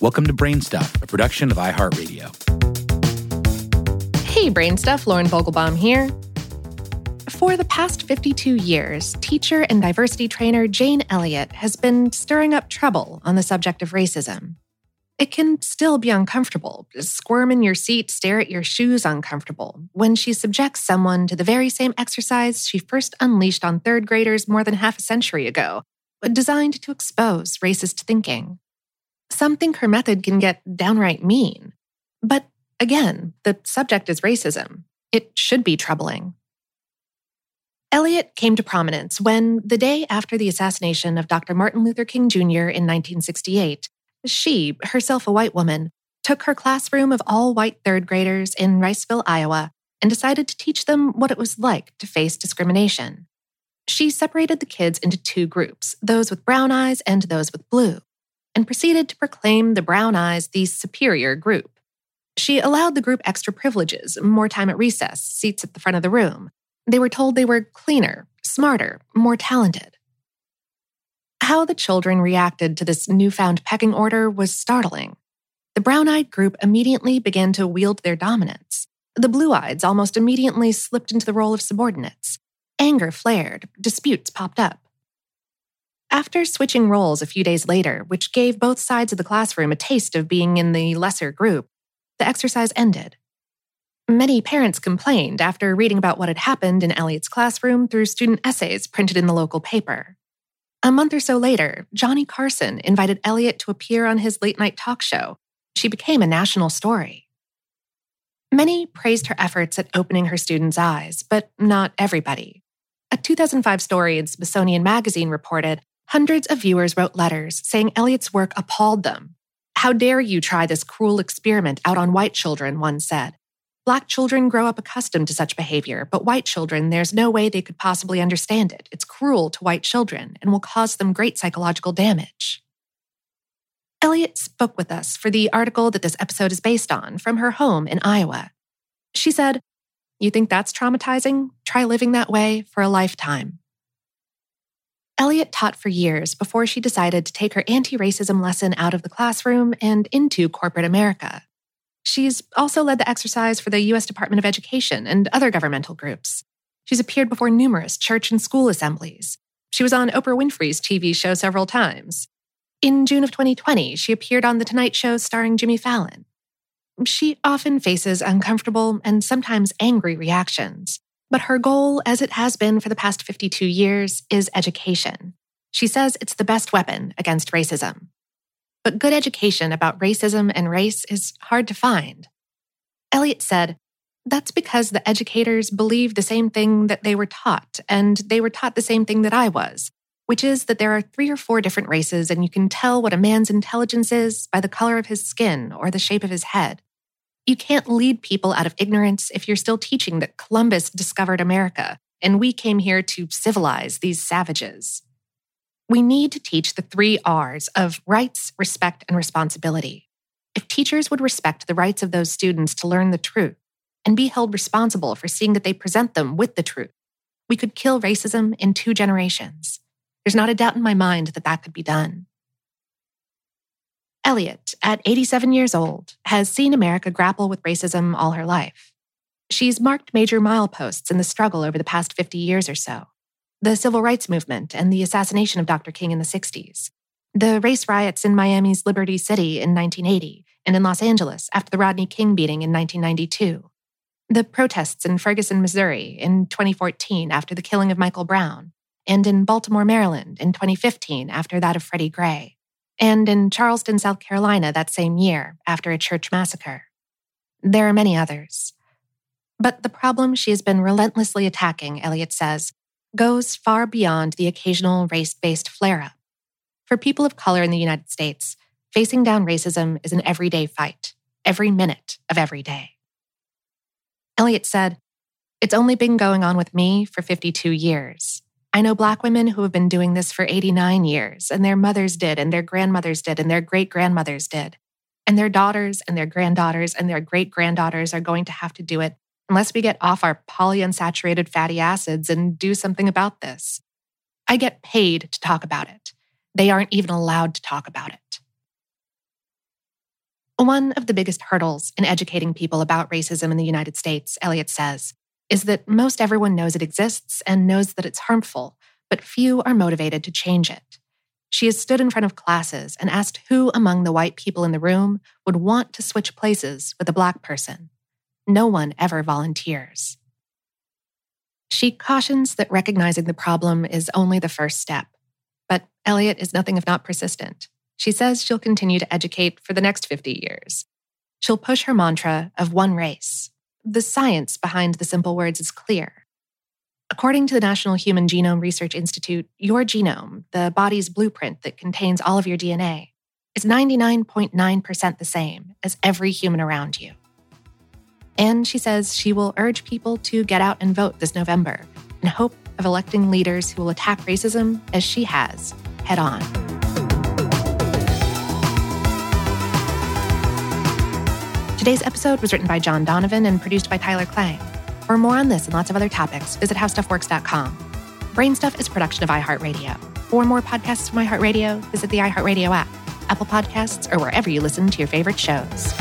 Welcome to Brainstuff, a production of iHeartRadio. Hey, Brainstuff, Lauren Vogelbaum here. For the past 52 years, teacher and diversity trainer Jane Elliott has been stirring up trouble on the subject of racism. It can still be uncomfortable, squirm in your seat, stare at your shoes uncomfortable, when she subjects someone to the very same exercise she first unleashed on third graders more than half a century ago, designed to expose racist thinking. Some think her method can get downright mean. But again, the subject is racism. It should be troubling. Elliott came to prominence when, the day after the assassination of Dr. Martin Luther King Jr. in 1968, she, herself a white woman, took her classroom of all white third graders in Riceville, Iowa, and decided to teach them what it was like to face discrimination. She separated the kids into two groups those with brown eyes and those with blue and proceeded to proclaim the brown eyes the superior group. She allowed the group extra privileges, more time at recess, seats at the front of the room. They were told they were cleaner, smarter, more talented. How the children reacted to this newfound pecking order was startling. The brown eyed group immediately began to wield their dominance. The blue eyeds almost immediately slipped into the role of subordinates. Anger flared, disputes popped up. After switching roles a few days later, which gave both sides of the classroom a taste of being in the lesser group, the exercise ended. Many parents complained after reading about what had happened in Elliott's classroom through student essays printed in the local paper. A month or so later, Johnny Carson invited Elliott to appear on his late night talk show. She became a national story. Many praised her efforts at opening her students' eyes, but not everybody. A 2005 story in Smithsonian Magazine reported Hundreds of viewers wrote letters saying Elliott's work appalled them. How dare you try this cruel experiment out on white children, one said. Black children grow up accustomed to such behavior, but white children, there's no way they could possibly understand it. It's cruel to white children and will cause them great psychological damage. Elliott spoke with us for the article that this episode is based on from her home in Iowa. She said, You think that's traumatizing? Try living that way for a lifetime. Elliott taught for years before she decided to take her anti racism lesson out of the classroom and into corporate America. She's also led the exercise for the U.S. Department of Education and other governmental groups. She's appeared before numerous church and school assemblies. She was on Oprah Winfrey's TV show several times. In June of 2020, she appeared on The Tonight Show starring Jimmy Fallon. She often faces uncomfortable and sometimes angry reactions. But her goal, as it has been for the past 52 years, is education. She says it's the best weapon against racism. But good education about racism and race is hard to find. Elliott said, That's because the educators believe the same thing that they were taught, and they were taught the same thing that I was, which is that there are three or four different races, and you can tell what a man's intelligence is by the color of his skin or the shape of his head. You can't lead people out of ignorance if you're still teaching that Columbus discovered America and we came here to civilize these savages. We need to teach the three R's of rights, respect, and responsibility. If teachers would respect the rights of those students to learn the truth and be held responsible for seeing that they present them with the truth, we could kill racism in two generations. There's not a doubt in my mind that that could be done. Elliott, at 87 years old, has seen America grapple with racism all her life. She's marked major mileposts in the struggle over the past 50 years or so the civil rights movement and the assassination of Dr. King in the 60s, the race riots in Miami's Liberty City in 1980, and in Los Angeles after the Rodney King beating in 1992, the protests in Ferguson, Missouri in 2014 after the killing of Michael Brown, and in Baltimore, Maryland in 2015 after that of Freddie Gray and in Charleston, South Carolina that same year after a church massacre. There are many others. But the problem she has been relentlessly attacking, Elliott says, goes far beyond the occasional race based flare up. For people of color in the United States, facing down racism is an everyday fight, every minute of every day. Elliott said, It's only been going on with me for 52 years. I know Black women who have been doing this for 89 years, and their mothers did, and their grandmothers did, and their great grandmothers did. And their daughters and their granddaughters and their great granddaughters are going to have to do it unless we get off our polyunsaturated fatty acids and do something about this. I get paid to talk about it. They aren't even allowed to talk about it. One of the biggest hurdles in educating people about racism in the United States, Elliott says, is that most everyone knows it exists and knows that it's harmful, but few are motivated to change it. She has stood in front of classes and asked who among the white people in the room would want to switch places with a black person. No one ever volunteers. She cautions that recognizing the problem is only the first step. But Elliott is nothing if not persistent. She says she'll continue to educate for the next 50 years. She'll push her mantra of one race. The science behind the simple words is clear. According to the National Human Genome Research Institute, your genome, the body's blueprint that contains all of your DNA, is 99.9% the same as every human around you. And she says she will urge people to get out and vote this November in hope of electing leaders who will attack racism as she has, head on. Today's episode was written by John Donovan and produced by Tyler Klang. For more on this and lots of other topics, visit howstuffworks.com. Brainstuff is production of iHeartRadio. For more podcasts from iHeartRadio, visit the iHeartRadio app, Apple Podcasts, or wherever you listen to your favorite shows.